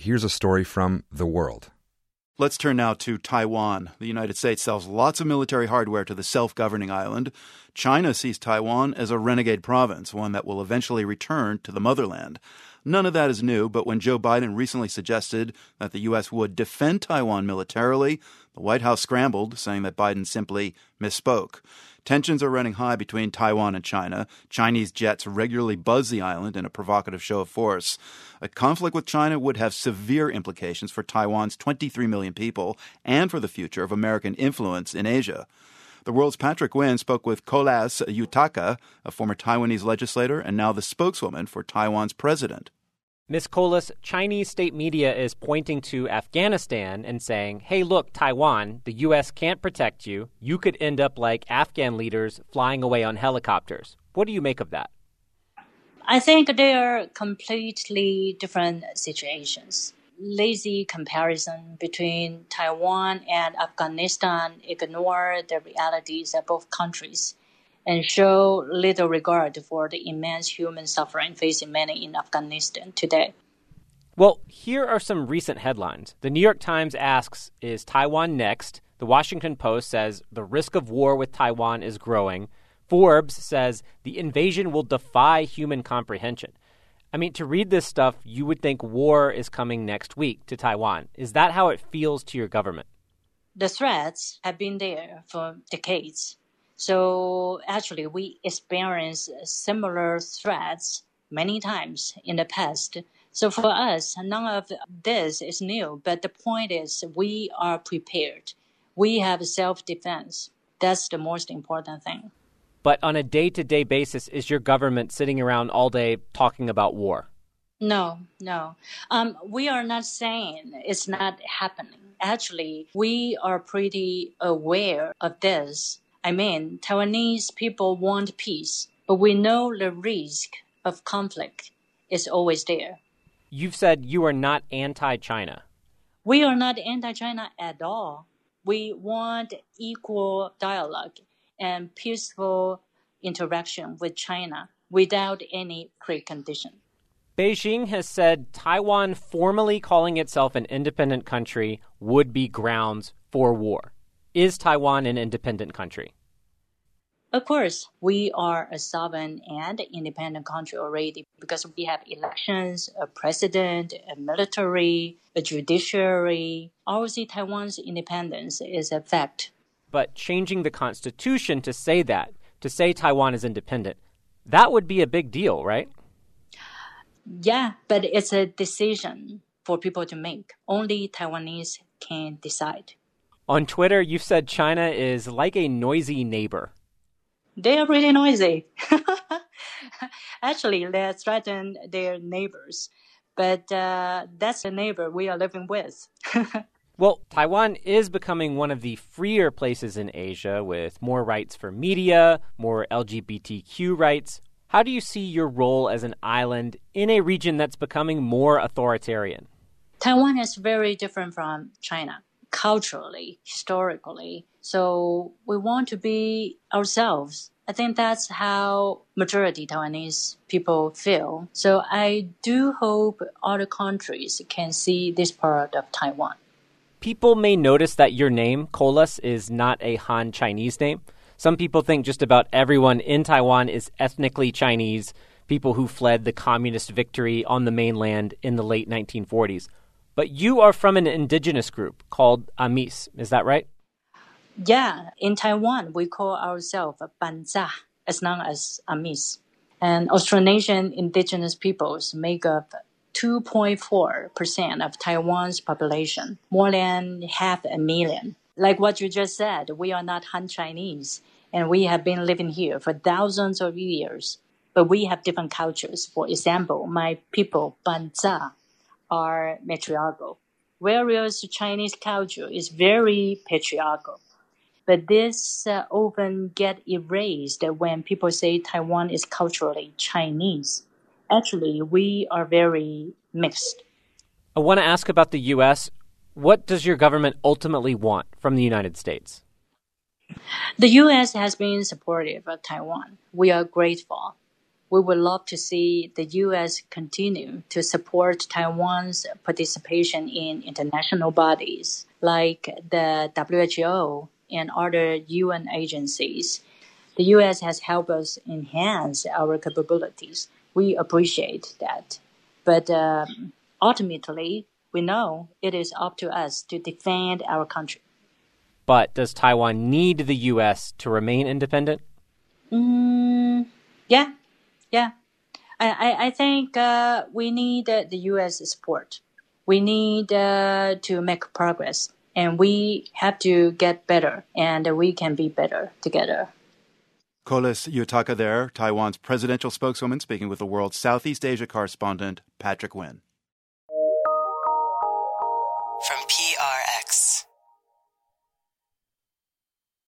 here's a story from The World. Let's turn now to Taiwan. The United States sells lots of military hardware to the self governing island. China sees Taiwan as a renegade province, one that will eventually return to the motherland. None of that is new, but when Joe Biden recently suggested that the U.S. would defend Taiwan militarily, the White House scrambled, saying that Biden simply misspoke. Tensions are running high between Taiwan and China. Chinese jets regularly buzz the island in a provocative show of force. A conflict with China would have severe implications for Taiwan's 23 million people and for the future of American influence in Asia. The world's Patrick Winn spoke with Kolas Yotaka, a former Taiwanese legislator and now the spokeswoman for Taiwan's president. Ms. Kolas, Chinese state media is pointing to Afghanistan and saying, hey, look, Taiwan, the U.S. can't protect you. You could end up like Afghan leaders flying away on helicopters. What do you make of that? I think they are completely different situations lazy comparison between Taiwan and Afghanistan ignore the realities of both countries and show little regard for the immense human suffering facing many in Afghanistan today. Well, here are some recent headlines. The New York Times asks, Is Taiwan next? The Washington Post says the risk of war with Taiwan is growing. Forbes says the invasion will defy human comprehension. I mean, to read this stuff, you would think war is coming next week to Taiwan. Is that how it feels to your government? The threats have been there for decades. So actually, we experienced similar threats many times in the past. So for us, none of this is new. But the point is, we are prepared. We have self defense. That's the most important thing. But on a day to day basis, is your government sitting around all day talking about war? No, no. Um, we are not saying it's not happening. Actually, we are pretty aware of this. I mean, Taiwanese people want peace, but we know the risk of conflict is always there. You've said you are not anti China. We are not anti China at all. We want equal dialogue and peaceful interaction with China without any precondition. Beijing has said Taiwan formally calling itself an independent country would be grounds for war. Is Taiwan an independent country? Of course, we are a sovereign and independent country already because we have elections, a president, a military, a judiciary. Obviously, Taiwan's independence is a fact. But changing the constitution to say that, to say Taiwan is independent, that would be a big deal, right? Yeah, but it's a decision for people to make. Only Taiwanese can decide. On Twitter, you've said China is like a noisy neighbor. They are really noisy. Actually, they threaten their neighbors, but uh, that's the neighbor we are living with. Well, Taiwan is becoming one of the freer places in Asia with more rights for media, more LGBTQ rights. How do you see your role as an island in a region that's becoming more authoritarian? Taiwan is very different from China culturally, historically. So we want to be ourselves. I think that's how majority Taiwanese people feel. So I do hope other countries can see this part of Taiwan people may notice that your name, Kolas, is not a Han Chinese name. Some people think just about everyone in Taiwan is ethnically Chinese, people who fled the communist victory on the mainland in the late 1940s. But you are from an indigenous group called Amis, is that right? Yeah, in Taiwan, we call ourselves Pangcah, as known as Amis. And Austronesian indigenous peoples make up 2.4% of Taiwan's population, more than half a million. Like what you just said, we are not Han Chinese, and we have been living here for thousands of years. But we have different cultures. For example, my people, Pangcah, are matriarchal, whereas Chinese culture is very patriarchal. But this uh, often get erased when people say Taiwan is culturally Chinese actually we are very mixed. I want to ask about the U.S. What does your government ultimately want from the United States? The U.S. has been supportive of Taiwan. We are grateful. We would love to see the U.S. continue to support Taiwan's participation in international bodies like the WHO and other UN agencies. The U.S. has helped us enhance our capabilities. We appreciate that. But um, ultimately, we know it is up to us to defend our country. But does Taiwan need the U.S. to remain independent? Mm, yeah, yeah. I, I, think uh, we need uh, the U.S. support. We need uh, to make progress, and we have to get better, and we can be better together. Kolas Yotaka there, Taiwan's presidential spokeswoman, speaking with the world's Southeast Asia correspondent, Patrick Winn.